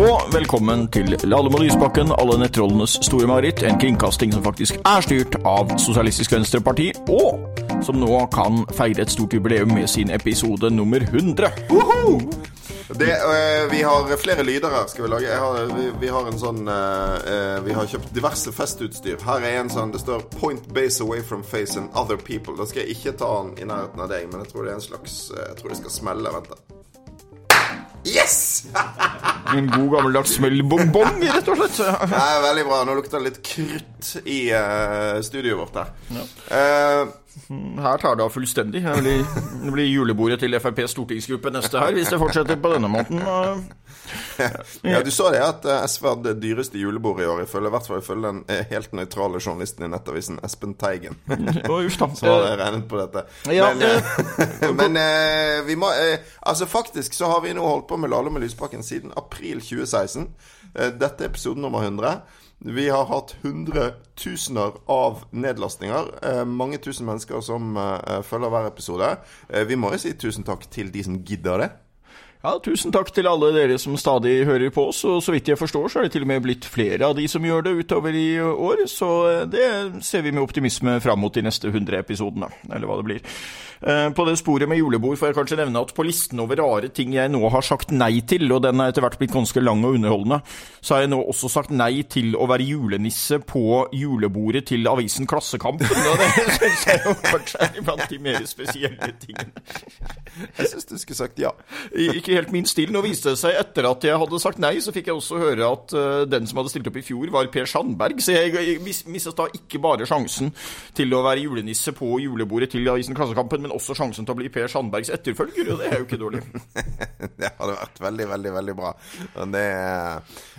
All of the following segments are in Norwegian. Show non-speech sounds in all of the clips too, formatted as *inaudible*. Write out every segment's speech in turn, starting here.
Og velkommen til Lalle Lysbakken, alle nettrollenes store mareritt. En kringkasting som faktisk er styrt av Sosialistisk Venstreparti, og som nå kan feire et stort jubileum med sin episode nummer 100. Det, øh, vi har flere lyder her. skal Vi lage har, vi, vi, har en sånn øh, Vi har kjøpt diverse festutstyr. Her er en sånn Det står 'Point base away from face and other people'. Da skal jeg ikke ta den i nærheten av deg, men jeg tror det er en slags Jeg tror det skal smelle. Vent, da. Yes! *laughs* En god gammeldags smellbongbong, rett og slett. Det er veldig bra. Nå lukter det litt krutt i uh, studioet vårt her. Ja. Uh, her tar det av fullstendig. Det blir, det blir julebordet til FrPs stortingsgruppe neste her, hvis det fortsetter på denne måten. Ja, Du så det at eh, SV hadde det dyreste julebordet i år, ifølge, i hvert fall ifølge den eh, helt nøytrale journalisten i Nettavisen, Espen Teigen. *laughs* Som hadde regnet på dette. Ja, men, eh, *laughs* men vi må Altså, faktisk så har vi nå holdt på med Lale med Lysbakken siden april 2016. Dette er episode nummer 100. Vi har hatt hundretusener av nedlastninger. Eh, mange tusen mennesker som eh, følger hver episode. Eh, vi må jo si tusen takk til de som gidder det. Ja, Tusen takk til alle dere som stadig hører på oss. og Så vidt jeg forstår, så er det til og med blitt flere av de som gjør det utover i år. Så det ser vi med optimisme fram mot de neste 100 episodene, eller hva det blir. Eh, på det sporet med julebord får jeg kanskje nevne at på listen over rare ting jeg nå har sagt nei til, og den er etter hvert blitt ganske lang og underholdende, så har jeg nå også sagt nei til å være julenisse på julebordet til avisen Klassekampen. Og det *laughs* syns jeg jo kanskje er blant de mer spesielle tingene. Jeg syns du skulle sagt ja. Ikke helt min stil. Nå viste det seg etter at jeg hadde sagt nei, så fikk jeg også høre at uh, den som hadde stilt opp i fjor, var Per Sandberg. Så jeg, jeg mistet da ikke bare sjansen til å være julenisse på julebordet til avisen Klassekampen, men også sjansen til å bli Per Sandbergs etterfølger, og det er jo ikke dårlig. *laughs* det hadde vært veldig, veldig, veldig bra. Det,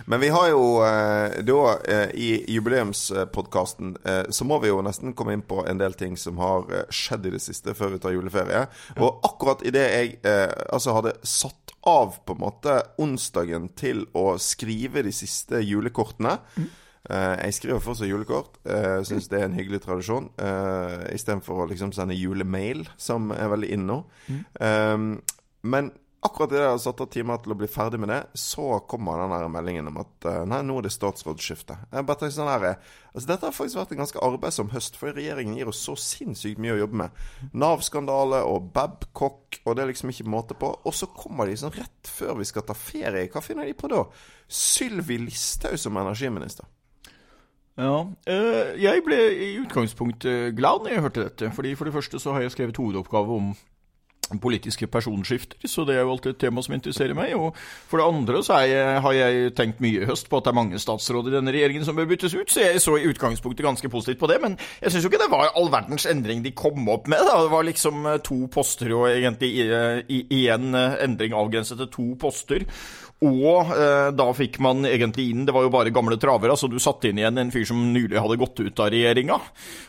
men vi har jo uh, da, uh, i jubileumspodkasten, så må vi jo nesten komme inn på en del ting som har skjedd i det siste før vi tar juleferie. Og akkurat idet jeg altså hadde satt av på en måte onsdagen til å skrive de siste julekortene. Mm. Uh, jeg skriver fortsatt julekort. Uh, Syns det er en hyggelig tradisjon. Uh, Istedenfor å liksom sende julemail, som er veldig inne nå. Mm. Men akkurat idet jeg har satt av timer til å bli ferdig med det, så kommer den meldingen om at nei, nå er det statsrådsskifte. Jeg bare tenker sånn her, altså Dette har faktisk vært en ganske arbeidsom høst, for regjeringen gir oss så sinnssykt mye å jobbe med. Nav-skandale og Babcock, og det er liksom ikke måte på. Og så kommer de sånn rett før vi skal ta ferie. Hva finner de på da? Sylvi Listhaug som energiminister. Ja, øh, jeg ble i utgangspunktet glad når jeg hørte dette. fordi For det første så har jeg skrevet hovedoppgave om politiske personskifter, så det er jo alltid et tema som interesserer meg. Og for det andre så jeg, har jeg tenkt mye i høst på at det er mange statsråder i denne regjeringen som bør byttes ut, så jeg så i utgangspunktet ganske positivt på det. Men jeg syns jo ikke det var all verdens endring de kom opp med. Da. Det var liksom eh, to poster og egentlig én eh, endring avgrenset til to poster. Og eh, da fikk man egentlig inn Det var jo bare gamle travere. Altså du satte inn igjen en fyr som nylig hadde gått ut av regjeringa,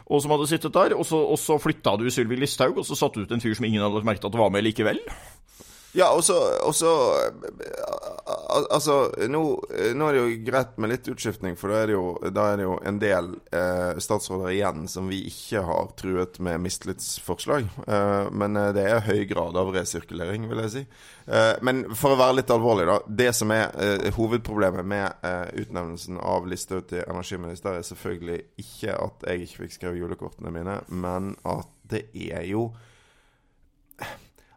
og som hadde sittet der. Og så, og så flytta du Sylvi Listhaug, og så satte du ut en fyr som ingen hadde merket at var med likevel. Ja, og så Altså, nå, nå, er det jo greit med litt utskiftning, for da er det jo, er det jo en del eh, statsråder igjen som vi ikke har truet med mistillitsforslag. Eh, men eh, det er høy grad av resirkulering, vil jeg si. Eh, men for å være litt alvorlig, da. Det som er eh, hovedproblemet med eh, utnevnelsen av Listhaug til energiminister, er selvfølgelig ikke at jeg ikke fikk skrevet julekortene mine, men at det er jo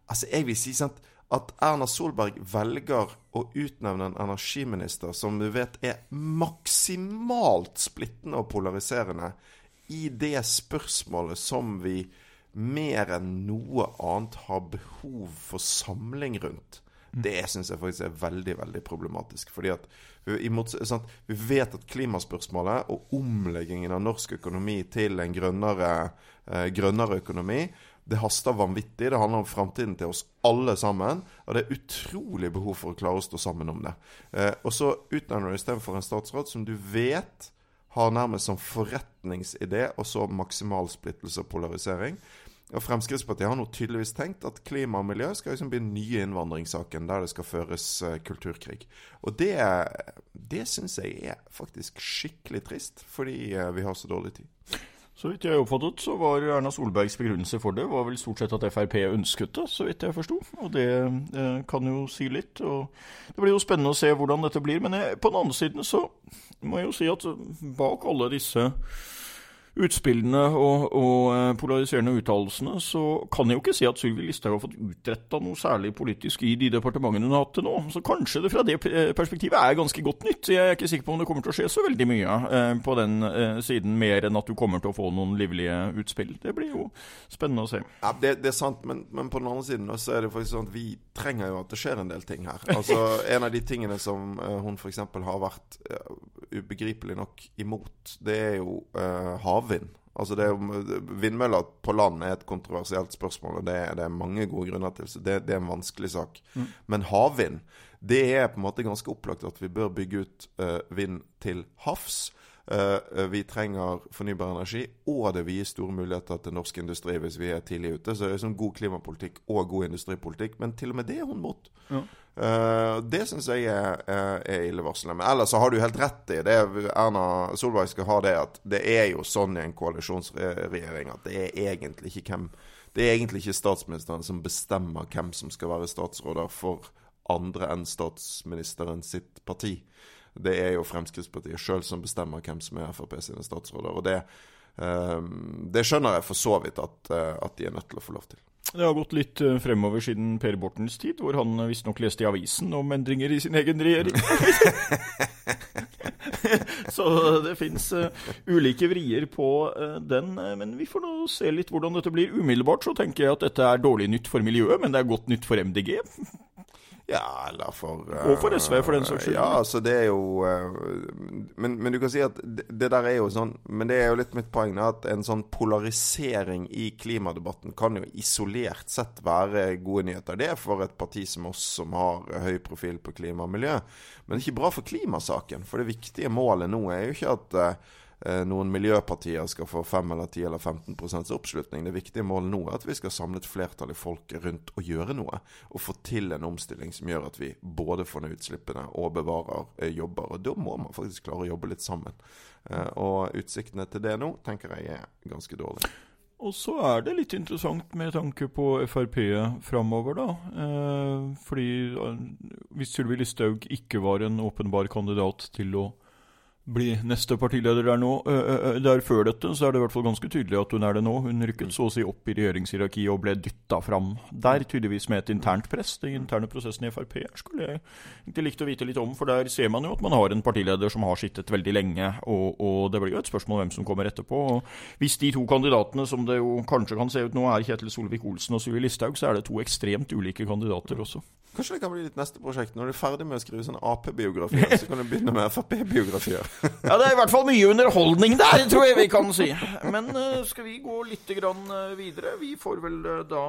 Altså, jeg vil si sant, at Erna Solberg velger å utnevne en energiminister som du vet er maksimalt splittende og polariserende i det spørsmålet som vi mer enn noe annet har behov for samling rundt. Mm. Det syns jeg faktisk er veldig veldig problematisk. fordi at vi, vi vet at klimaspørsmålet og omleggingen av norsk økonomi til en grønnere, eh, grønnere økonomi det haster vanvittig. Det handler om framtiden til oss alle sammen. Og det er utrolig behov for å klare å stå sammen om det. Eh, og så utnevner du istedenfor en statsråd som du vet har nærmest som forretningsidé og så maksimal splittelse og polarisering. Og Fremskrittspartiet har nå tydeligvis tenkt at klima og miljø skal liksom bli den nye innvandringssaken der det skal føres uh, kulturkrig. Og det, det syns jeg er faktisk skikkelig trist, fordi uh, vi har så dårlig tid. Så vidt jeg oppfattet, så var Erna Solbergs begrunnelse for det var vel stort sett at Frp ønsket det, så vidt jeg forsto. Og det eh, kan jo si litt. og Det blir jo spennende å se hvordan dette blir. Men jeg, på den andre siden så må jeg jo si at bak alle disse utspillene og, og eh, polariserende uttalelsene, så kan jeg jo ikke si at Sylvi Listhaug har fått utretta noe særlig politisk i de departementene hun har hatt til nå. Så kanskje det fra det eh, perspektivet er ganske godt nytt. Jeg er ikke sikker på om det kommer til å skje så veldig mye eh, på den eh, siden, mer enn at du kommer til å få noen livlige utspill. Det blir jo spennende å se. Ja, Det, det er sant, men, men, på den andre siden så er det faktisk sånn at vi trenger jo at det skjer en del ting her. Altså, *laughs* En av de tingene som uh, hun f.eks. har vært uh, ubegripelig nok imot, det er jo uh, hav havvind. Altså det, Vindmøller på land er et kontroversielt spørsmål, og det, det er mange gode grunner til. så Det, det er en vanskelig sak. Mm. Men havvind, det er på en måte ganske opplagt at vi bør bygge ut uh, vind til havs. Uh, vi trenger fornybar energi, og det vil gi store muligheter til norsk industri hvis vi er tidlig ute. Så det er liksom god klimapolitikk og god industripolitikk, men til og med det er hun mot. Ja. Uh, det syns jeg er, er illevarslende. Men ellers så har du helt rett i det Erna Solberg skal ha det, at det er jo sånn i en koalisjonsregjering at det er egentlig ikke hvem Det er egentlig ikke statsministeren som bestemmer hvem som skal være statsråder for andre enn statsministeren sitt parti. Det er jo Fremskrittspartiet sjøl som bestemmer hvem som er Frp sine statsråder. Og det, uh, det skjønner jeg for så vidt at, uh, at de er nødt til å få lov til. Det har gått litt eh, fremover siden Per Bortens tid, hvor han eh, visstnok leste i avisen om endringer i sin egen regjering. *laughs* Så det fins ulike vrier på den. Men vi får nå se litt hvordan dette blir. Umiddelbart så tenker jeg at dette er dårlig nytt for miljøet, men det er godt nytt for MDG. Ja, eller for uh, Og for SV, for den saks skyld. Ja, altså det er jo uh, men, men, du kan si at det, det, der er jo sånn Men det er jo litt mitt poeng, at en sånn polarisering i klimadebatten kan jo isolert sett være gode nyheter. Det er for et parti som oss, som har høy profil på klima og miljø. Men det er ikke bra for klimasaken. For det viktige målet nå er jo ikke at uh, noen miljøpartier skal få 5 eller 10 eller 15% oppslutning. Det viktige målet nå er at vi skal samle et flertall i folket rundt og gjøre noe. Og få til en omstilling som gjør at vi både får ned utslippene og bevarer eh, jobber. Og da må man faktisk klare å jobbe litt sammen. Eh, og utsiktene til det nå tenker jeg er ganske dårlige. Og så er det litt interessant med tanke på Frp framover, da. Eh, fordi hvis Sylvi Listhaug ikke var en åpenbar kandidat til å bli neste partileder der nå. Der før dette så er det i hvert fall ganske tydelig at hun er det nå. Hun rykket så å si opp i regjeringshierarkiet og ble dytta fram der, tydeligvis med et internt press. Den interne prosessen i Frp skulle jeg egentlig likt å vite litt om, for der ser man jo at man har en partileder som har sittet veldig lenge, og, og det blir jo et spørsmål hvem som kommer etterpå. Og hvis de to kandidatene, som det jo kanskje kan se ut nå, er Kjetil Solvik-Olsen og Sylvi Listhaug, så er det to ekstremt ulike kandidater også. Kanskje det kan bli ditt neste prosjekt. Når du er ferdig med å skrive sånne Ap-biografier, så kan du begynne med Frp-biografier. ja, det er i hvert fall mye underholdning der, tror jeg vi kan si. Men uh, skal vi gå litt grann, uh, videre? Vi får vel uh, da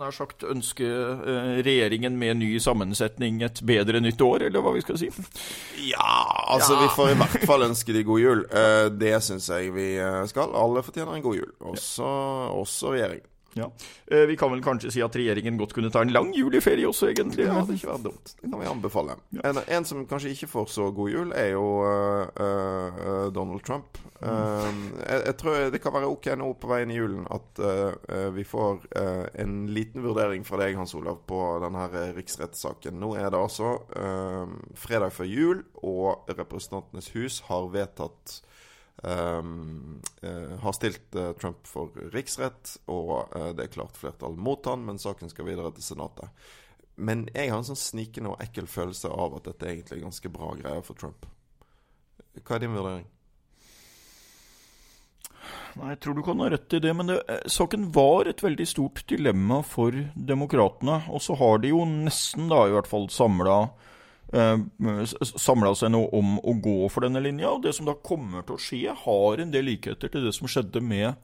nær sagt ønske regjeringen med ny sammensetning et bedre nytt år, eller hva vi skal si? Ja, altså ja. vi får i hvert fall ønske de god jul. det syns jeg vi skal. Alle fortjener en god jul. Også, også regjeringen. Ja. Eh, vi kan vel kanskje si at regjeringen godt kunne ta en lang juleferie også, egentlig. Ja, det ikke vært dumt. Det kan vi anbefale. Ja. En, en, som kanskje ikke får så god jul, er jo uh, uh, Donald Trump. Uh, jeg, jeg, tror det kan være ok nå på veien i julen at vi får en liten vurdering fra deg, Hans Olav, på denne riksrettssaken. Nå er det altså fredag før jul, og Representantenes hus har vedtatt Um, har stilt uh, Trump for riksrett, og uh, det er klart flertall mot han, men saken skal videre til Senatet. Men jeg har en sånn snikende og ekkel følelse av at dette er egentlig er ganske bra greier for Trump. Hva er din vurdering? Nei, Jeg tror du kan ha rett i det, men det, saken var et veldig stort dilemma for demokratene. Og så har de jo nesten, da i hvert fall, samla samla seg nå om å gå for denne linja. Og det som da kommer til å skje, har en del likheter til det som skjedde med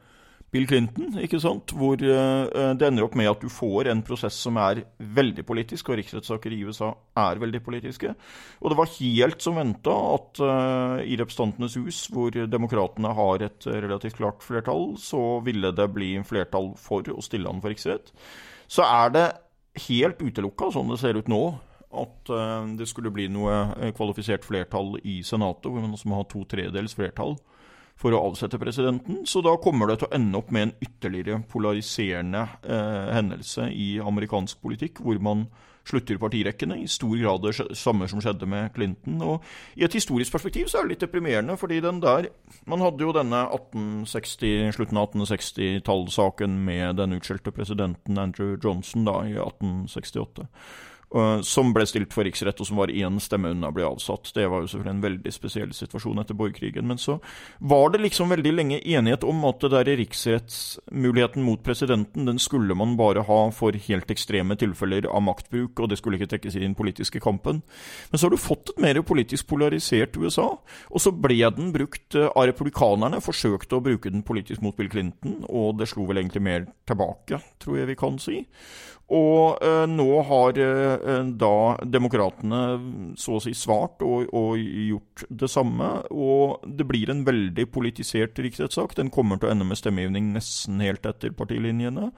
Bill Clinton, ikke sant? hvor uh, det ender opp med at du får en prosess som er veldig politisk, og riksrettssaker i USA er veldig politiske. Og det var helt som venta at i Representantenes hus, hvor demokratene har et relativt klart flertall, så ville det bli flertall for å stille han for riksrett. Så er det helt utelukka, sånn det ser ut nå, at uh, det skulle bli noe kvalifisert flertall i Senatet, hvor man også må ha to tredels flertall for å avsette presidenten. Så da kommer det til å ende opp med en ytterligere polariserende eh, hendelse i amerikansk politikk, hvor man slutter partirekkene. I stor grad det samme som skjedde med Clinton. Og I et historisk perspektiv så er det litt deprimerende, fordi den der Man hadde jo denne 1860, slutten av 1860-tallssaken med den utskjelte presidenten Andrew Johnson da i 1868. Eh, som ble stilt for riksrett, og som var én stemme unna å bli avsatt. Det var jo selvfølgelig en veldig spesiell situasjon etter borgerkrigen. Men så var det liksom veldig lenge enighet om at det der riksrettsmuligheten mot presidenten, den skulle man bare ha for helt ekstreme tilfeller av maktbruk, og det skulle ikke trekkes i den politiske kampen. Men så har du fått et mer politisk polarisert USA, og så ble den brukt eh, av republikanerne. Forsøkte å bruke den politisk mot Bill Clinton, og det slo vel egentlig mer tilbake, tror jeg vi kan si. Og eh, nå har eh, da demokratene så å si svart og, og, gjort det samme. Og det blir en veldig politisert riksrettssak. Den kommer til å ende med stemmegivning nesten helt etter partilinjene.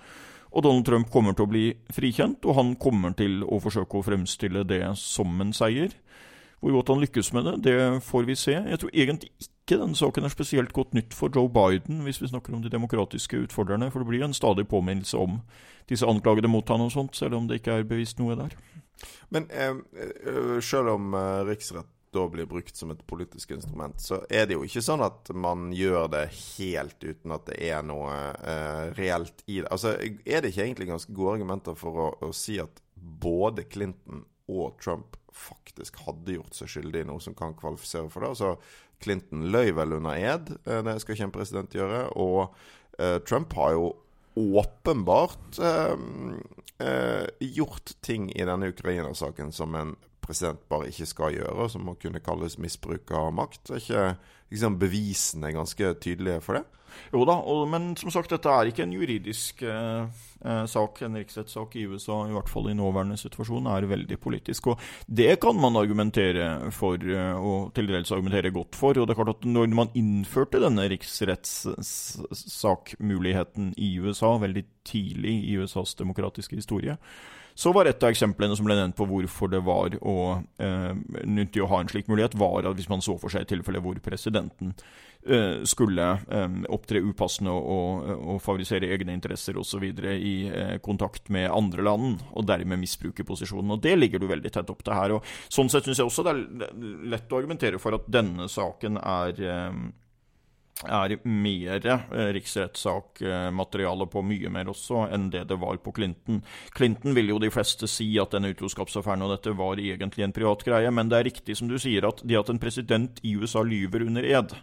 Og Donald Trump kommer til å bli frikjent, og han kommer til å forsøke å fremstille det som en seier. Hvor godt han lykkes med det, det får vi se. Jeg tror egentlig ikke denne saken er spesielt godt nytt for Joe Biden, hvis vi snakker om de demokratiske utfordrerne. For det blir en stadig påminnelse om disse anklagede mot han og sånt, selv om det ikke er bevist noe der. Men eh, eh selv om eh, riksrett da blir brukt som et politisk instrument, så er det jo ikke sånn at man gjør det helt uten at det er noe eh, reelt i det. Altså, Er det ikke egentlig ganske gode argumenter for å, å si at både Clinton og Trump faktisk hadde gjort seg skyldig i noe som kan kvalifisere for det? Altså, Clinton løy vel under ed, eh, det skal ikke en president gjøre. Og eh, Trump har jo åpenbart eh, eh, gjort ting i denne Ukraina-saken som en president bare ikke skal gjøre, som må kunne kalles misbruk av makt. Er ikke liksom, bevisene ganske tydelige for det? Jo da, og, men som sagt, dette er ikke en juridisk eh, eh, sak. En riksrettssak i USA, i hvert fall i nåværende situasjon, er veldig politisk. Og det kan man argumentere for, eh, og til dels argumentere godt for. Og det er klart at når man innførte denne riksrettssakmuligheten i USA veldig tidlig i USAs demokratiske historie, så var et av eksemplene som ble nevnt på hvorfor det var å, eh, nyttig å ha en slik mulighet, var at hvis man så for seg et tilfelle hvor presidenten eh, skulle eh, opptre upassende og, og, favorisere egne interesser osv. i eh, kontakt med andre land, og dermed misbruke posisjonen. Og Det ligger du veldig tett opp til her. og Sånn sett syns jeg også det er lett å argumentere for at denne saken er eh, er mer eh, riksrettssakmateriale på mye mer også enn det det var på Clinton. Clinton vil jo de fleste si at denne utroskapsaffæren og dette var egentlig en privat greie, men det er riktig som du sier at det at en president i USA lyver under ed,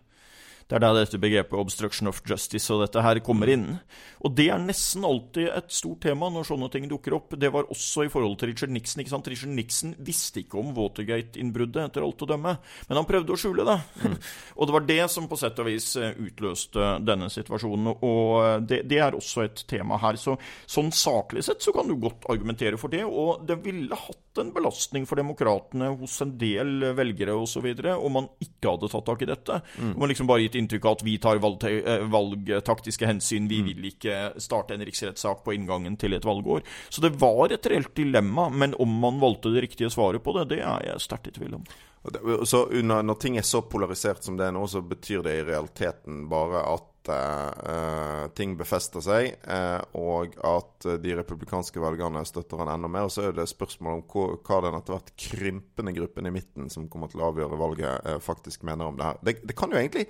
det er der dette begrepet 'obstruction of justice' og dette her kommer inn. Og det er nesten alltid et stort tema når sånne ting dukker opp. Det var også i forhold til Richard Nixon. ikke sant? Richard Nixon visste ikke om Watergate-innbruddet, etter alt å dømme. Men han prøvde å skjule det. Mm. *laughs* og det var det som på sett og vis eh, utløste denne situasjonen. Og eh, det, det, er også et tema her. Så sånn saklig sett så kan du godt argumentere for det. Og det ville hatt en belastning for demokratene hos en del velgere osv. om man ikke hadde tatt tak i dette. Mm. Man liksom bare gitt inntrykk av at vi tar eh, valgtaktiske hensyn. Vi vil ikke starte en riksrettssak på inngangen til et valgår. Så det var et reelt dilemma, men om man valgte det riktige svaret på det, det er jeg sterkt i tvil om. Så Når ting er så polarisert som det er nå, så betyr det i realiteten bare at uh, ting befester seg, uh, og at de republikanske velgerne støtter han enda mer. Og så er det spørsmål om hva, hva den etter hvert krympende gruppen i midten som kommer til å avgjøre valget, uh, faktisk mener om det her. Det, det kan jo egentlig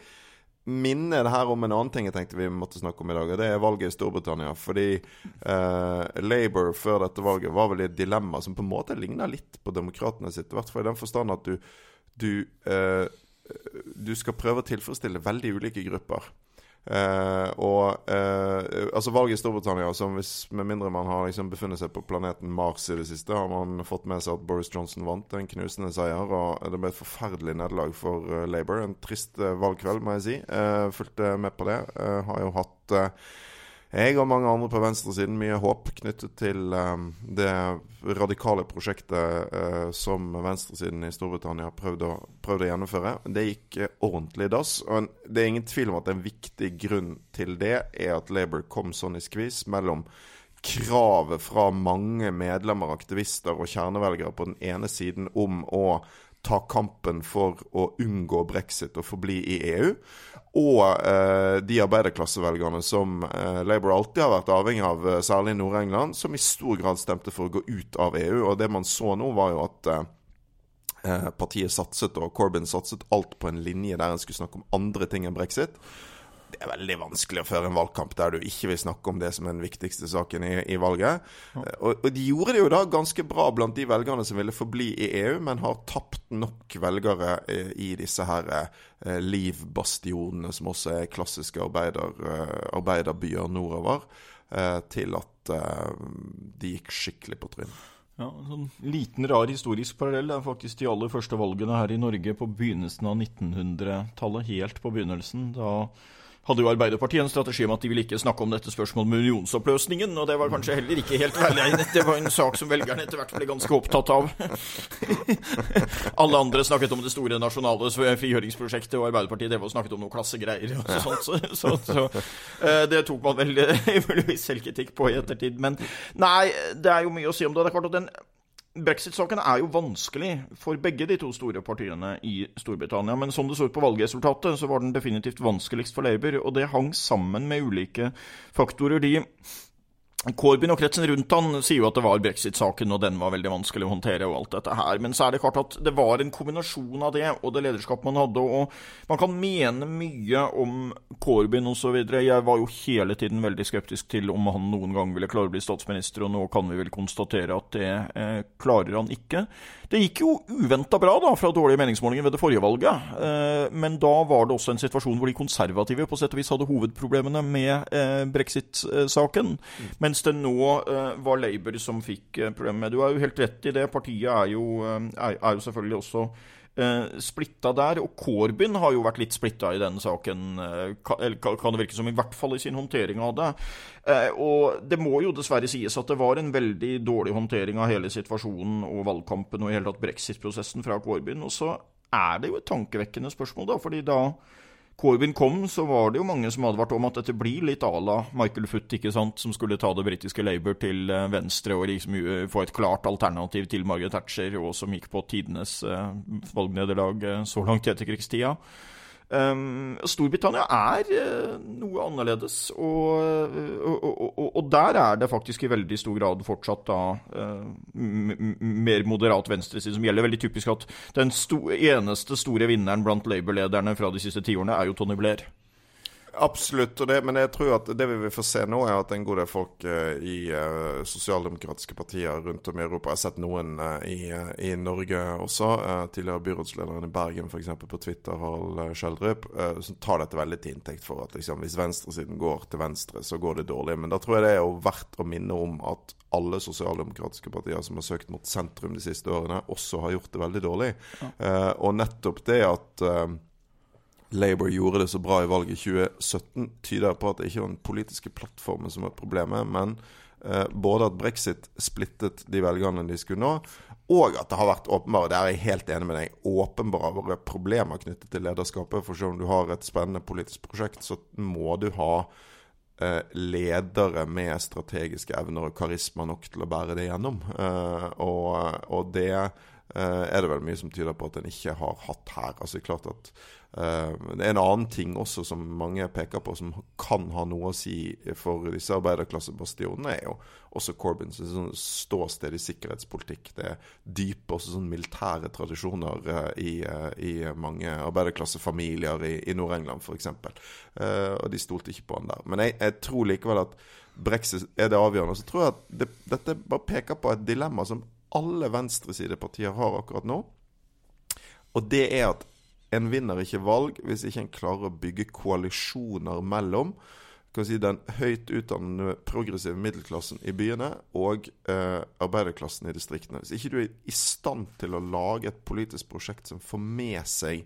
minne det her om en annen ting jeg tenkte vi måtte snakke om i dag. og Det er valget i Storbritannia. Fordi eh, Labour før dette valget var vel i et dilemma som på en måte ligna litt på demokratene sitt. I hvert fall i den forstand at du, du, eh, du skal prøve å tilfredsstille veldig ulike grupper. Uh, og uh, altså valget i Storbritannia, som hvis med mindre man har liksom befunnet seg på planeten Mars i det siste, har man fått med seg at Boris Johnson vant en knusende seier. Og det ble et forferdelig nederlag for uh, Labour. En trist valgkveld, må jeg si. fulgte med på det. har jo hatt jeg og mange andre på venstresiden mye håp knyttet til um, det radikale prosjektet uh, som venstresiden i Storbritannia prøvde å, prøvde å gjennomføre. Det gikk uh, ordentlig i dass. Og en, det er ingen tvil om at en viktig grunn til det er at Labour kom sånn i skvis mellom kravet fra mange medlemmer, aktivister og kjernevelgere på den ene siden om å ta kampen for å unngå brexit og forbli i EU. Og eh, de arbeiderklassevelgerne som eh, Labour alltid har vært avhengig av, eh, særlig i Nord-England, som i stor grad stemte for å gå ut av EU. Og det man så nå, var jo at eh, eh partiet satset, og Corbyn satset alt på en linje der en skulle snakke om andre ting enn brexit det er veldig vanskelig å føre en valgkamp der du ikke vil snakke om det som er den viktigste saken i, i valget. Ja. Og, og, de gjorde det jo da ganske bra blant de velgerne som ville forbli i EU, men har tapt nok velgere eh, i disse her eh, livbastionene, som også er klassiske arbeider, eh, arbeiderbyer nordover, eh, til at eh, de gikk skikkelig på trynet. Ja, en sånn liten, rar historisk parallell det er faktisk de aller første valgene her i Norge på begynnelsen av 1900-tallet. Helt på begynnelsen. Da hadde jo Arbeiderpartiet en strategi om at de ville ikke snakke om dette spørsmålet med unionsoppløsningen, og det var kanskje heller ikke helt velegnet. Det var en sak som velgerne etter hvert ble ganske opptatt av. Alle andre snakket om det store nasjonale frigjøringsprosjektet, og Arbeiderpartiet drev og snakket om noen klassegreier og sånt. Så, så, så, uh, det tok man vel *laughs* muligvis selvkritikk på i ettertid. Men nei, det er jo mye å si om det. Det er klart at den Brexit-saken er jo vanskelig for begge de to store partiene i Storbritannia. Men som det så ut på valgresultatet, så var den definitivt vanskeligst for Labour. Og det hang sammen med ulike faktorer. De Corbyn og kretsen rundt han sier jo at det var brexit-saken, og den var veldig vanskelig å håndtere. og alt dette her, Men så er det klart at det var en kombinasjon av det og det lederskapet man hadde. og Man kan mene mye om Corbyn osv. Jeg var jo hele tiden veldig skeptisk til om han noen gang ville klare å bli statsminister, og nå kan vi vel konstatere at det eh, klarer han ikke. Det gikk jo uventa bra da, fra dårlige meningsmålinger ved det forrige valget. Eh, men da var det også en situasjon hvor de konservative på sett og vis hadde hovedproblemene med eh, brexit-saken. Mens det nå eh, var Labour som fikk problemer. Du har jo helt rett i det. Partiet er jo, er, er jo selvfølgelig også eh, splitta der. Og Corbyn har jo vært litt splitta i denne saken, eh, kan, det virke som, i hvert fall i sin håndtering av det. Eh, og det må jo dessverre sies at det var en veldig dårlig håndtering av hele situasjonen og valgkampen og i hele tatt brexit-prosessen fra Corbyn. Og så er det jo et tankevekkende spørsmål, da, fordi da Corbyn kom, så var det jo mange som advarte om at dette blir litt à la Michael Foot, ikke sant, som skulle ta det britiske Labour til eh, venstre og liksom eh, få et klart alternativ til Margaret Thatcher, og som gikk på tidenes uh, valgnederlag så langt i etterkrigstida. Um, Storbritannia er uh, noe annerledes, og, og, og, og, der er det faktisk i veldig stor grad fortsatt da uh, mer moderat venstreside som gjelder. Veldig typisk at den sto eneste store vinneren blant Labour-lederne fra de siste tiårene er jo Tony Blair. Absolutt. Det, men jeg tror at det vi vil få se nå, er at en god del folk uh, i uh, sosialdemokratiske partier rundt om i Europa Jeg har sett noen uh, i, i, Norge også. tidligere byrådslederen i Bergen, f.eks. på Twitter, Harald Schjelderup, som tar dette veldig til inntekt for at liksom, hvis venstresiden går til venstre, så går det dårlig. Men da tror jeg det er jo verdt å minne om at alle sosialdemokratiske partier som har søkt mot sentrum de siste årene, også har gjort det veldig dårlig. Ja. og nettopp det at Labour gjorde det så bra i valget i 2017, tyder på at det ikke var den politiske plattformen som var problemet, men eh, både at brexit splittet de velgerne de skulle nå, og at det har vært åpenbare, det er jeg helt enig med deg, åpenbare problemer knyttet til lederskapet. For selv om du har et spennende politisk prosjekt, så må du ha eh, ledere med strategiske evner og karisma nok til å bære det gjennom. Eh, og, og det Eh, er det vel mye som tyder på at en ikke har hatt her. Altså klart at Det er en annen ting også som mange peker på som kan ha noe å si for disse arbeiderklassebastionene, er jo også Corbyns sånn ståsted i sikkerhetspolitikk. Det er dype også sånn militære tradisjoner uh, i, uh, i, mange arbeiderklassefamilier i, i Nord-England f.eks. Og de stolte ikke på han der. Men jeg, jeg tror likevel at brexit er det avgjørende. Så tror jeg at det, dette bare peker på et dilemma som alle venstresidepartier har akkurat nå. Og det er at en vinner ikke valg hvis ikke en klarer å bygge koalisjoner mellom si, den høyt utdannede progressive middelklassen i byene og eh, arbeiderklassen i distriktene. Hvis ikke du er i stand til å lage et politisk prosjekt som får med seg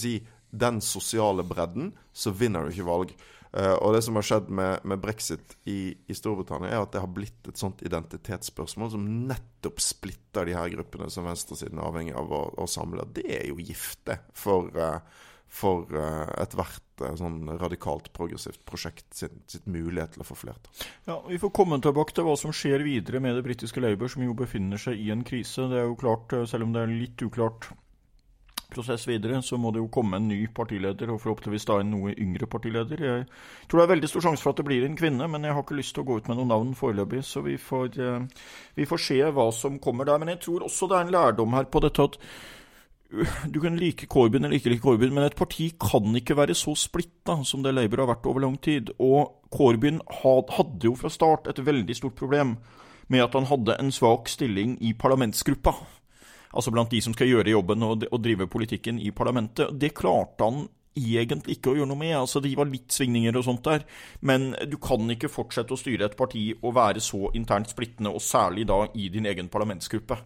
si, den sosiale bredden, så vinner du ikke valg. Uh, og det som har skjedd med, med brexit i, i, Storbritannia, er at det har blitt et sånt identitetsspørsmål som nettopp splitter de her gruppene som venstresiden er avhengig av å, å samle. Det er jo gifte for, uh, for uh, ethvert sånn radikalt progressivt prosjekt sitt, sitt, mulighet til å få flertall. Ja, Vi får komme tilbake til hva som skjer videre med det britiske Labour, som jo befinner seg i en krise. Det er jo klart, selv om det er litt uklart prosess videre, så må det jo komme en ny partileder, og forhåpentligvis da en noe yngre partileder. Jeg tror det er veldig stor sjanse for at det blir en kvinne, men jeg har ikke lyst til å gå ut med noen navn foreløpig, så vi får, eh, vi får se hva som kommer der. Men jeg tror også det er en lærdom her på dette at du kan like Corbyn eller ikke like Corbyn, men et parti kan ikke være så splitta som det Labour har vært over lang tid. Og Corbyn hadde jo fra start et veldig stort problem med at han hadde en svak stilling i parlamentsgruppa altså blant de som skal gjøre jobben og, og drive politikken i parlamentet. Det klarte han egentlig ikke å gjøre noe med. Altså, De var litt svingninger og sånt der. Men du kan ikke fortsette å styre et parti og være så internt splittende, og særlig da i din egen parlamentsgruppe.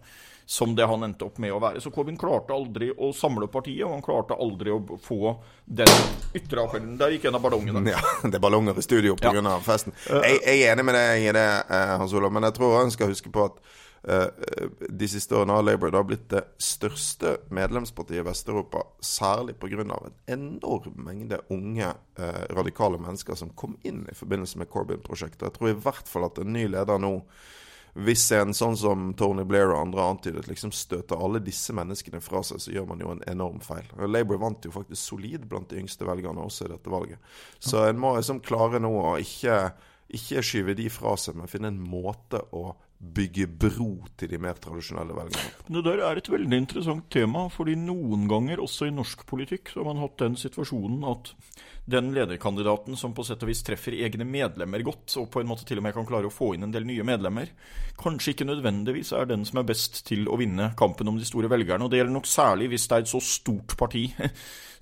Som det han endte opp med å være. Så Corbyn klarte aldri å samle partiet, og han klarte aldri å få den ytre appellen. Der gikk en av ballongene. Ja, *laughs* det er ballonger i studio pga. Ja. Av festen. Jeg, jeg, er enig med deg i det, eh, Hans Olav, men jeg tror han skal huske på at de siste årene har Labour da blitt det største medlemspartiet i Vest-Europa, særlig pga. en enorm mengde unge, eh, radikale mennesker som kom inn i forbindelse med Corbyn-prosjektet. Jeg tror i hvert fall at en ny leder nå hvis en sånn som Tony Blair og andre antydet liksom støter alle disse menneskene fra seg, så gjør man jo en enorm feil. Labour vant jo faktisk solid blant de yngste velgerne også i dette valget. Så en må liksom klare nå å ikke, ikke skyve de fra seg, men finne en måte å bygge bro til de mer tradisjonelle velgerne. Det der er et veldig interessant tema, fordi noen ganger, også i norsk politikk, så har man hatt den situasjonen at den lederkandidaten som på sett og vis treffer egne medlemmer godt, og på en måte til og med kan klare å få inn en del nye medlemmer, kanskje ikke nødvendigvis er den som er best til å vinne kampen om de store velgerne. Og det gjelder nok særlig hvis det er et så stort parti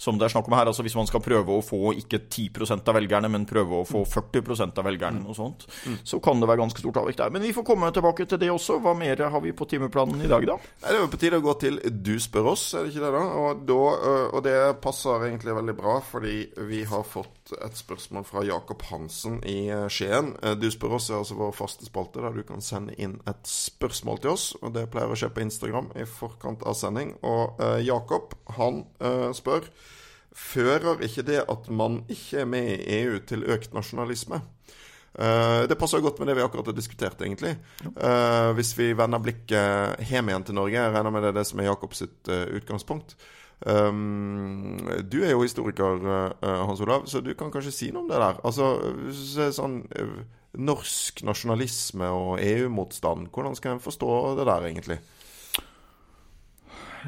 som det er snakk om her. Altså Hvis man skal prøve å få ikke 10% av velgerne, men prøve å få 40% av velgerne, og sånt, mm. så kan det være ganske stort avvik der. Men vi får komme tilbake til det også. Hva mer har vi på timeplanen i dag, da? Det er jo på tide å gå til Du spør oss, er det ikke det, da? Og, da, og det passer egentlig veldig bra, fordi vi har fått et spørsmål fra Jakob Hansen i Skien. Du spør oss er altså vår faste spalte, der du kan sende inn et spørsmål til oss. Og det pleier å skje på Instagram i forkant av sending. Og eh, Jakob, han eh, spør Fører ikke det at man ikke er med i EU, til økt nasjonalisme? Uh, det passer godt med det vi akkurat har diskutert, egentlig. Hvis vi vender blikket hjem igjen til Norge, jeg regner med det er det som er Jakobs utgangspunkt. Um, du er jo historiker, Hans Olav, så du kan kanskje si noe om det der. Altså, sånn Norsk nasjonalisme og EU-motstand, hvordan skal en forstå det der, egentlig?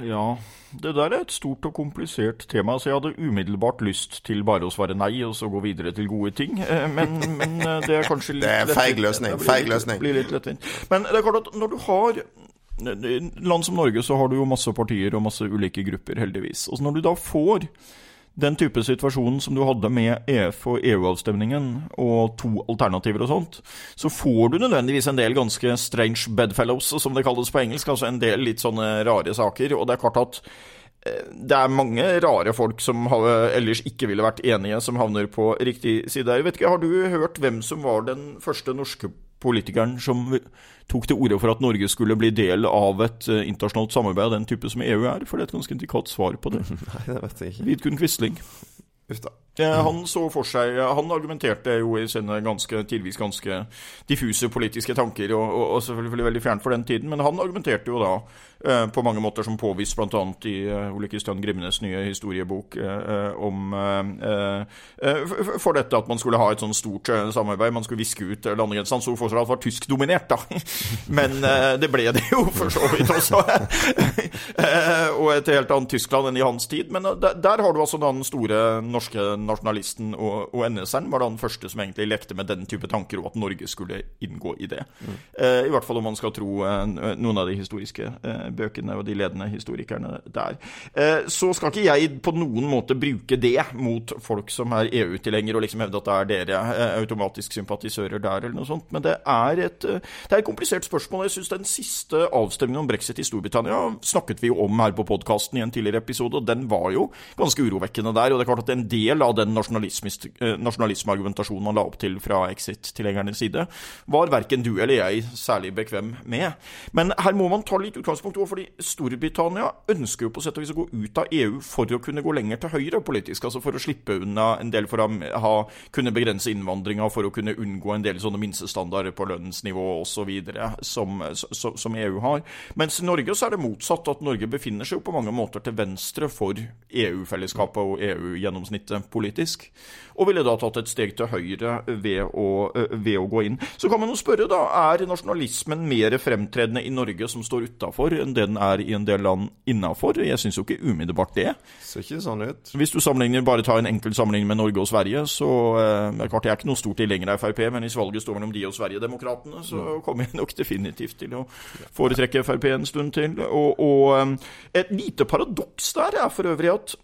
Ja, det der er et stort og komplisert tema, så jeg hadde umiddelbart lyst til bare å svare nei, og så gå videre til gode ting. Eh, men, men eh, det er kanskje litt *laughs* Det er feig løsning. Feig løsning. Blir litt lettvint. Men det er klart at når du har land som Norge, så har du jo masse partier og masse ulike grupper, heldigvis. Og når du da får den type situasjonen som du hadde med EF og EU-avstemningen, og to alternativer og sånt, så får du nødvendigvis en del ganske strange bedfellows, som det kalles på engelsk. Altså en del litt sånne rare saker. Og det er klart at eh, det er mange rare folk som ellers ikke ville vært enige, som havner på riktig side. Jeg vet ikke, Har du hørt hvem som var den første norske politikeren som tok til orde for at Norge skulle bli del av et uh, internasjonalt samarbeid av den type som EU er? For det er et ganske intrikat svar på det. *laughs* Nei, det vet jeg ikke. Vidkun Quisling. Uff da. Han så for seg Han argumenterte jo i sine ganske, tidvis ganske diffuse politiske tanker, og, og, og, selvfølgelig veldig fjernt for den tiden, men han argumenterte jo da eh, på mange måter som påvist bl.a. i eh, Ole Kristian Grimnes nye historiebok eh, om eh, eh, for dette at man skulle ha et sånn stort eh, samarbeid, man skulle viske ut landegrensen. Han så for seg at det var tyskdominert, da. *laughs* Men det ble det jo for så vidt også. *laughs* og et helt annet Tyskland enn i hans tid. Men der, der har du altså den store norske nasjonalisten og, og NS-eren var da den første som egentlig lekte med den type tanker, og at Norge skulle inngå i det. Mm. Eh, I hvert fall om man skal tro eh, noen av de historiske eh, bøkene og de ledende historikerne der. Eh, så skal ikke jeg på noen måte bruke det mot folk som er EU-tilhengere, og liksom hevde at det er dere eh, automatisk sympatisører der, eller noe sånt. Men det er et, det er et komplisert spørsmål. Jeg syns den siste avstemningen om brexit i Storbritannia snakket vi jo om her på podkasten i en tidligere episode, og den var jo ganske urovekkende der. Og det er klart at en del av den nasjonalismeargumentasjonen man la opp til fra exit-tilhengernes side, var verken du eller jeg særlig bekvem med. Men her må man ta litt utgangspunkt òg, fordi Storbritannia ønsker jo på sett og vis å gå ut av EU for å kunne gå lenger til høyre politisk, altså for å slippe unna en del for å ha, kunne begrense innvandringa, for å kunne unngå en del sånne minstestandarder på lønnsnivå osv. Som, som, som EU har. Mens i Norge så er det motsatt, at Norge befinner seg jo på mange måter til venstre for EU-fellesskapet og EU-gjennomsnittet politisk, og ville da tatt et steg til høyre ved å, ved å gå inn. Så kan man jo spørre, da, er nasjonalismen mer fremtredende i Norge som står utafor, enn det den er i en del land innafor? Jeg syns jo ikke umiddelbart det. Ser ikke sånn ut. Hvis du sammenligner, bare tar en enkel sammenligning med Norge og Sverige, så eh, klart Jeg er ikke noe stort tilhenger av Frp, men hvis valget står mellom de og Sverigedemokraterna, så mm. kommer jeg nok definitivt til å foretrekke Frp en stund til. Og, og et lite paradoks der er for øvrig at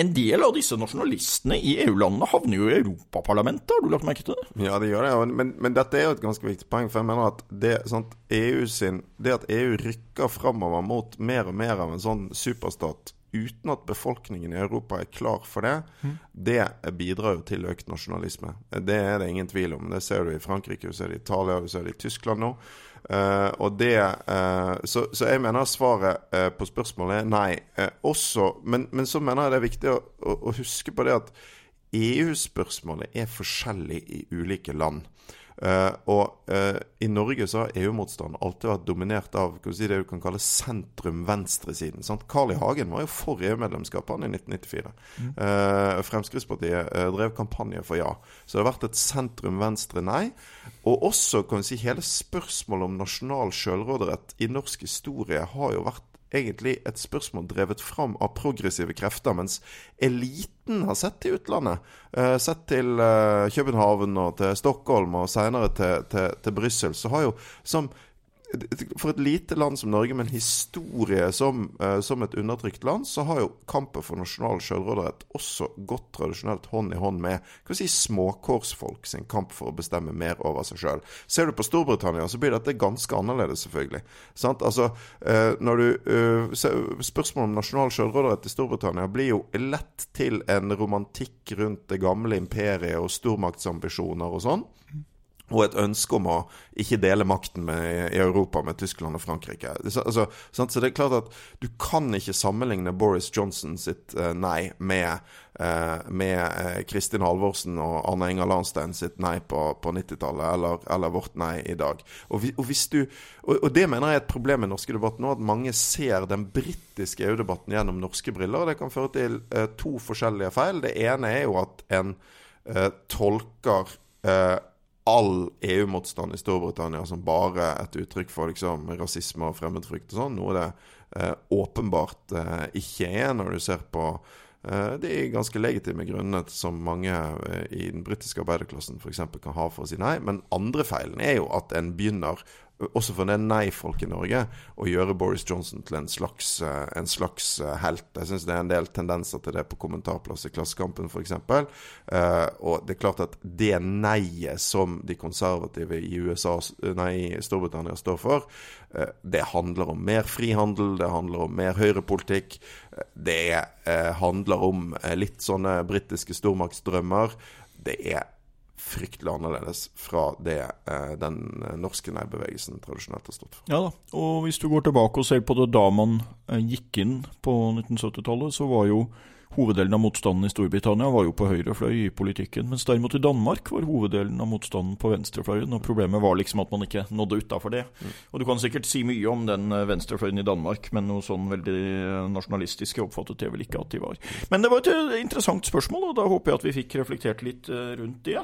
en del av disse nasjonalistene i EU-landene havner jo i Europaparlamentet, har du lagt merke til det? Ja, det gjør det, men, men, dette er jo et ganske viktig poeng. For jeg mener at det, sant, EU sin, det at EU rykker framover mot mer og mer av en sånn superstat uten at befolkningen i Europa er klar for det, mm. det bidrar jo til økt nasjonalisme. Det er det ingen tvil om. Det ser du i Frankrike, du ser det i Italia, du ser det i Tyskland nå. Uh, og det uh, så, så, jeg mener svaret uh, på spørsmålet er nei. også, men, men, så mener jeg det er viktig å, å, å huske på det at EU-spørsmålet er forskjellig i ulike land. Uh, og uh, i Norge så har EU-motstanden alltid vært dominert av si, det du kan kalle sentrum-venstresiden. Carl I. Hagen var jo for EU-medlemskapet i 1994. Mm. Uh, Fremskrittspartiet drev kampanje for ja. Så det har vært et sentrum-venstre nei. Og også kan vi si hele spørsmålet om nasjonal sjølråderett i norsk historie har jo vært egentlig et spørsmål drevet fram av progressive krefter, mens eliten har sett til utlandet. Uh, sett til uh, København og til Stockholm og senere til, til, til Brussel. Så har jo som for et lite land som Norge med en historie som, uh, som, et undertrykt land, så har jo kampen for nasjonal selvråderett også gått tradisjonelt hånd i hånd med hva si, småkårsfolk sin kamp for å bestemme mer over seg sjøl. Ser du på Storbritannia, så blir dette ganske annerledes, selvfølgelig. Sant? Altså, uh, når du, uh, spørsmålet om nasjonal selvråderett i Storbritannia blir jo lett til en romantikk rundt det gamle imperiet og stormaktsambisjoner og sånn og et ønske om å ikke dele makten med, i Europa med Tyskland og Frankrike. Altså, så det er klart at du kan ikke sammenligne Boris Johnson sitt uh, nei med, uh, med uh, Kristin Halvorsen og Arne Inger Lahnstein sitt nei på, på 90-tallet, eller, eller, vårt nei i dag. Og, vi, og, du, og, og, det mener jeg er et problem i norske debatten nå, at mange ser den britiske EU-debatten gjennom norske briller. og Det kan føre til to forskjellige feil. Det ene er jo at en tolker all EU-motstand i Storbritannia som bare et uttrykk for liksom, rasisme og fremmedfrykt og sånn, noe det eh, åpenbart eh, ikke er når du ser på eh, de ganske legitime grunnene som mange eh, i den britiske arbeiderklassen f.eks. kan ha for å si nei. Men andre feilen er jo at en begynner også for det nei-folk i Norge, å gjøre Boris Johnson til en slags, eh, en slags eh, helt. Jeg syns det er en del tendenser til det på kommentarplass i Klassekampen f.eks. Uh, og det er klart at det nei-et som de konservative i USA, nei, Storbritannia står for, det handler om mer frihandel, det handler om mer høyrepolitikk. Det handler om litt sånne britiske stormaktsdrømmer. Det er fryktelig annerledes fra det eh, den norske nei-bevegelsen tradisjonelt har stått for. Ja da, og hvis du går tilbake og ser på det da man eh, gikk inn på 1970-tallet, så var jo Hoveddelen av motstanden i Storbritannia var jo på høyrefløy i politikken, mens derimot i Danmark var hoveddelen av motstanden på venstrefløyen. Og problemet var liksom at man ikke nådde utafor det. Mm. Og du kan sikkert si mye om den eh, venstrefløyen i Danmark, men noe sånn veldig eh, nasjonalistisk oppfattet jeg vel ikke at de var. Men det var et eh, interessant spørsmål, og da håper jeg at vi fikk reflektert litt rundt det.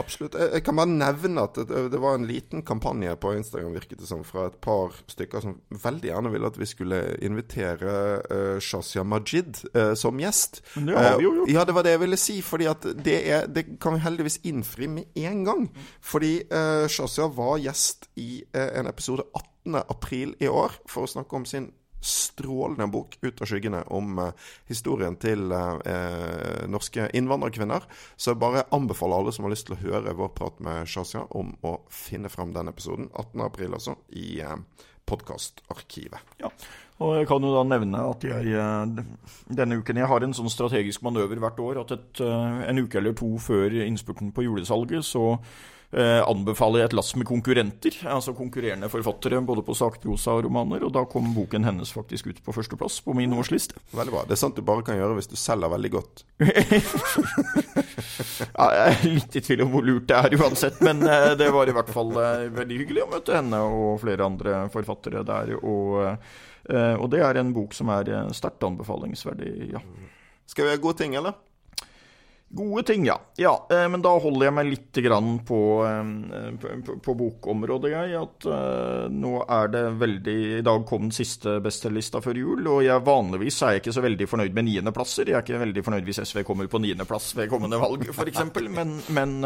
Absolutt. Jeg kan bare nevne at det var en liten kampanje på Instagram, virket det som, fra et par stykker som veldig gjerne ville at vi skulle invitere uh, Shazia Majid uh, som gjest gjest. Det har vi jo gjort. Ja, det var det jeg ville si. fordi at det, er, det kan vi heldigvis innfri med en gang. Fordi uh, Shazia var gjest i uh, en episode 18 18. april i år for å snakke om sin strålende bok 'Ut av skyggene' om uh, historien til uh, norske innvandrerkvinner. Så jeg bare anbefaler alle som har lyst til å høre vår prat med Shazia, om å finne fram den episoden. 18. april, altså, i uh, podkastarkivet. Ja. Og jeg kan jo da nevne at jeg denne uken Jeg har en sånn strategisk manøver hvert år at et, en uke eller to før innspurten på julesalget, så eh, anbefaler jeg et lass med konkurrenter, altså konkurrerende forfattere både på sakprosa og romaner, og da kom boken hennes faktisk ut på førsteplass på min årsliste. Veldig bra. Det er sant du bare kan gjøre hvis du selger veldig godt. *laughs* ja, jeg er litt i tvil om hvor lurt det er uansett, men eh, det var i hvert fall eh, veldig hyggelig å møte henne og flere andre forfattere der. Og, eh, og det er en bok som er sterkt anbefalingsverdig, ja. Skal vi ha gode ting, eller? Gode ting, ja. ja. Men da holder jeg meg litt på, på, på bokområdet, jeg. At uh, nå er det veldig I dag kom den siste bestselgerlista før jul, og jeg vanligvis er jeg ikke så veldig fornøyd med niendeplasser. Jeg er ikke veldig fornøyd hvis SV kommer på niendeplass ved kommende valg, f.eks. Men, men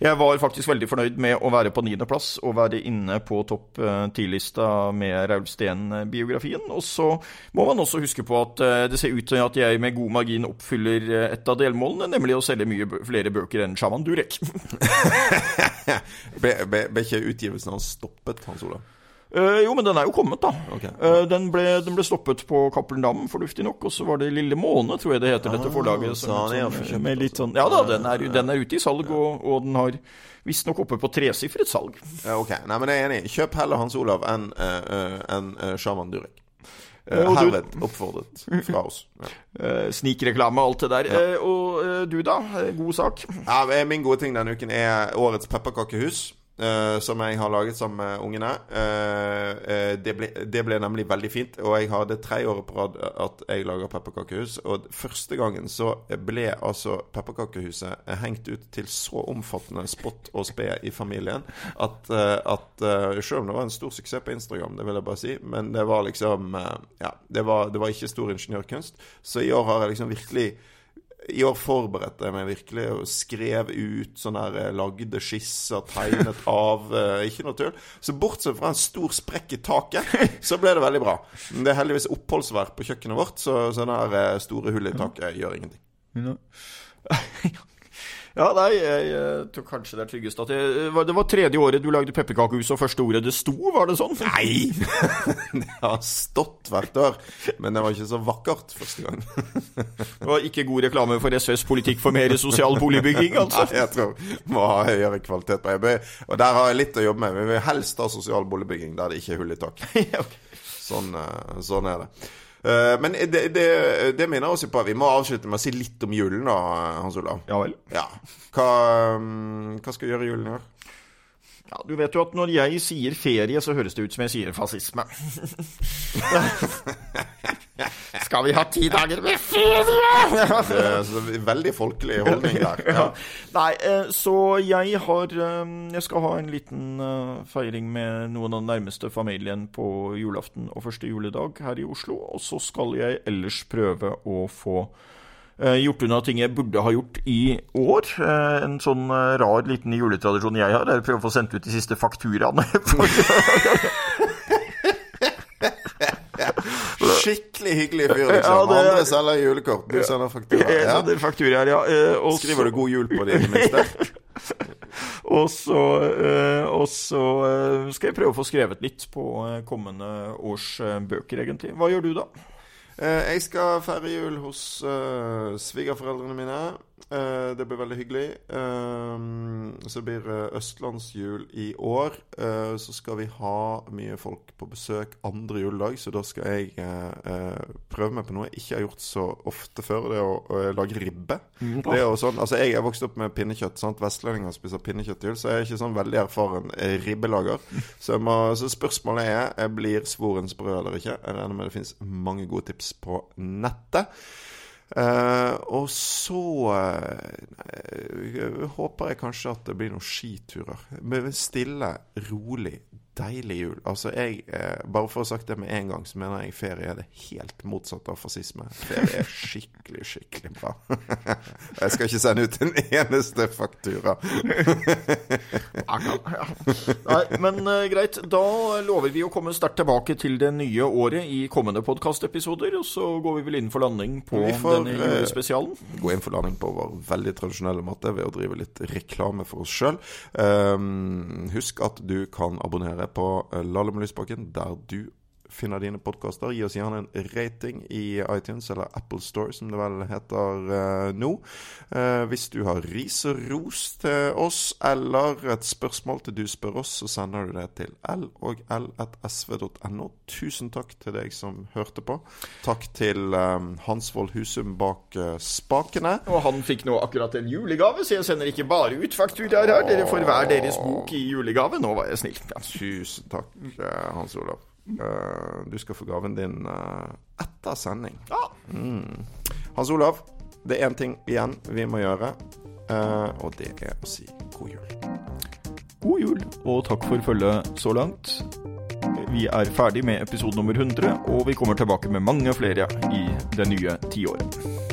jeg var faktisk veldig fornøyd med å være på niendeplass og være inne på topp ti-lista med Raul Steen-biografien. Og så må man også huske på at det ser ut til at jeg med god margin oppfyller et av delmålene, nemlig nemlig å selge mye flere bøker enn Shaman Durek. *laughs* ble, ble, ble, ikke utgivelsen hans stoppet, Hans Olav? Uh, jo, men den er jo kommet, da. Okay. Uh, den, ble, den, ble, stoppet på Cappelen Dam, fornuftig nok. Og så var det Lille Måne, tror jeg det heter, dette ah, forlaget. Som, som, med litt sånn, ja da, den er, den er ute i salg, og, og den har visstnok oppe på tresifret salg. Uh, ok, Nei, men jeg er enig. Kjøp heller Hans Olav enn uh, en, Shaman Durek. Uh, herved oppfordret fra oss. Ja. Uh, Snikreklame og alt det der. Ja. Uh, og du, da? God sak? Ja, Min gode ting denne uken er årets pepperkakehus. Uh, som jeg har laget sammen med ungene. Uh, uh, det, ble, det, ble, nemlig veldig fint. Og jeg har det tredje året på rad at jeg lager pepperkakehus. Og første gangen så ble altså pepperkakehuset hengt ut til så omfattende spott og spe i familien at, at Selv om det var en stor suksess på Instagram, det vil jeg bare si, men det var liksom Ja, det var, det var ikke stor ingeniørkunst. Så i år har jeg liksom virkelig i år forberedte jeg meg virkelig og skrev ut sånne her eh, lagde skisser, tegnet *laughs* av uh, Ikke noe tull. Så bortsett fra en stor sprekk i taket, *laughs* så ble det veldig bra. Men det er heldigvis oppholdsvær på kjøkkenet vårt, så sånne her uh, store hull i taket gjør ingenting. *laughs* Ja, nei, jeg, jeg tror kanskje det er tryggest at jeg, Det var tredje året du lagde pepperkakehus, og første ordet det sto, var det sånn? Nei! *laughs* det har stått hvert år, men det var ikke så vakkert første gang. det var ikke god reklame for SVs politikk for mer sosial boligbygging, *laughs* altså? Nei, jeg tror vi må ha høyere kvalitet på EB. Og der har jeg litt å jobbe med. Vi vil helst ha sosial boligbygging der det ikke er hull i taket. *laughs* sånn, eh, sånn er det. Uh, men det, det, det, minner oss på vi må avslutte med å si litt om julen, da, Hans Olav. Ja vel. Ja. Hva, um, hva skal vi gjøre i julen i år? Ja, Du vet jo at når jeg sier ferie, så høres det ut som jeg sier fascisme. *laughs* *laughs* *laughs* Skal vi ha ti dager med ferie?! er veldig folkelig holdning der. *laughs* Ja. Nei, eh, så jeg har eh, Jeg skal ha en liten eh, feiring med noen av den nærmeste familien på julaften og første juledag her i Oslo. Og så skal jeg ellers prøve å få gjort unna ting jeg burde ha gjort i år. En sånn rar liten juletradisjon jeg har, er å prøve å få sendt ut de siste fakturaene. *laughs* Skikkelig hyggelig fyr, liksom. Ja, det... Andre selger julekort, du sender faktura. Ja. fakturaer, ja. Eh, Også... Skriver du 'god jul' på de minste? *laughs* og så, eh, og så eh, skal jeg prøve å få skrevet litt på kommende års bøker, egentlig. Hva gjør du, da? Jeg skal feire jul hos svigerforeldrene mine. Uh, det blir veldig hyggelig. Uh, så blir det østlandsjul i år. så skal vi ha mye folk på besøk andre juledag, så da skal jeg prøve meg på noe jeg ikke har gjort så ofte før. Det å, å lage ribbe. Mm. Det er jo sånn, altså Jeg er vokst opp med pinnekjøtt. sant? Vestlendinger spiser pinnekjøtt til jul, så jeg er ikke sånn veldig erfaren ribbelager. *laughs* Så, må, så spørsmålet er jeg blir svoren sprø eller ikke. Jeg regner med det finnes mange gode tips på nettet. Uh, og så uh, håper jeg kanskje at det blir noen skiturer. Med stille, rolig, deilig jul. Altså, jeg eh, Bare for å ha sagt det med en gang, så mener jeg ferie er det helt motsatte av fascisme. Ferie er skikkelig, skikkelig bra. *laughs* jeg skal ikke sende ut en eneste faktura. *laughs* Nei, men uh, greit. Da lover vi å komme sterkt tilbake til det nye året i kommende podkastepisoder. Og så går vi vel inn for landing på får, denne eh, julespesialen. Gå inn for landing på vår veldig tradisjonelle måte ved å drive litt reklame for oss sjøl. Um, husk at du kan abonnere på eh, Lysbakken der du finner dine podkaster. Gi oss gjerne en rating i iTunes eller Apple Store, som det vel heter uh, nå. Uh, hvis du har ris og ros til oss, eller et spørsmål til du spør oss, så sender du det til l og l.sv.no. Tusen takk til deg som hørte på. Takk til um, Hans Wold Husum bak uh, spakene. Og han fikk nå akkurat en julegave, så jeg sender ikke bare ut fakturaer her. Dere får hver deres bok i julegave. Nå var jeg snill. Ja. Tusen takk, Hans Olav. Uh, du skal få gaven din uh, etter sending. Ja. Mm. Hans Olav, det er én ting igjen vi må gjøre, uh, og det er å si god jul. God jul, og takk for følget så langt. Vi er ferdig med episode nummer 100, og vi kommer tilbake med mange flere i det nye tiåret.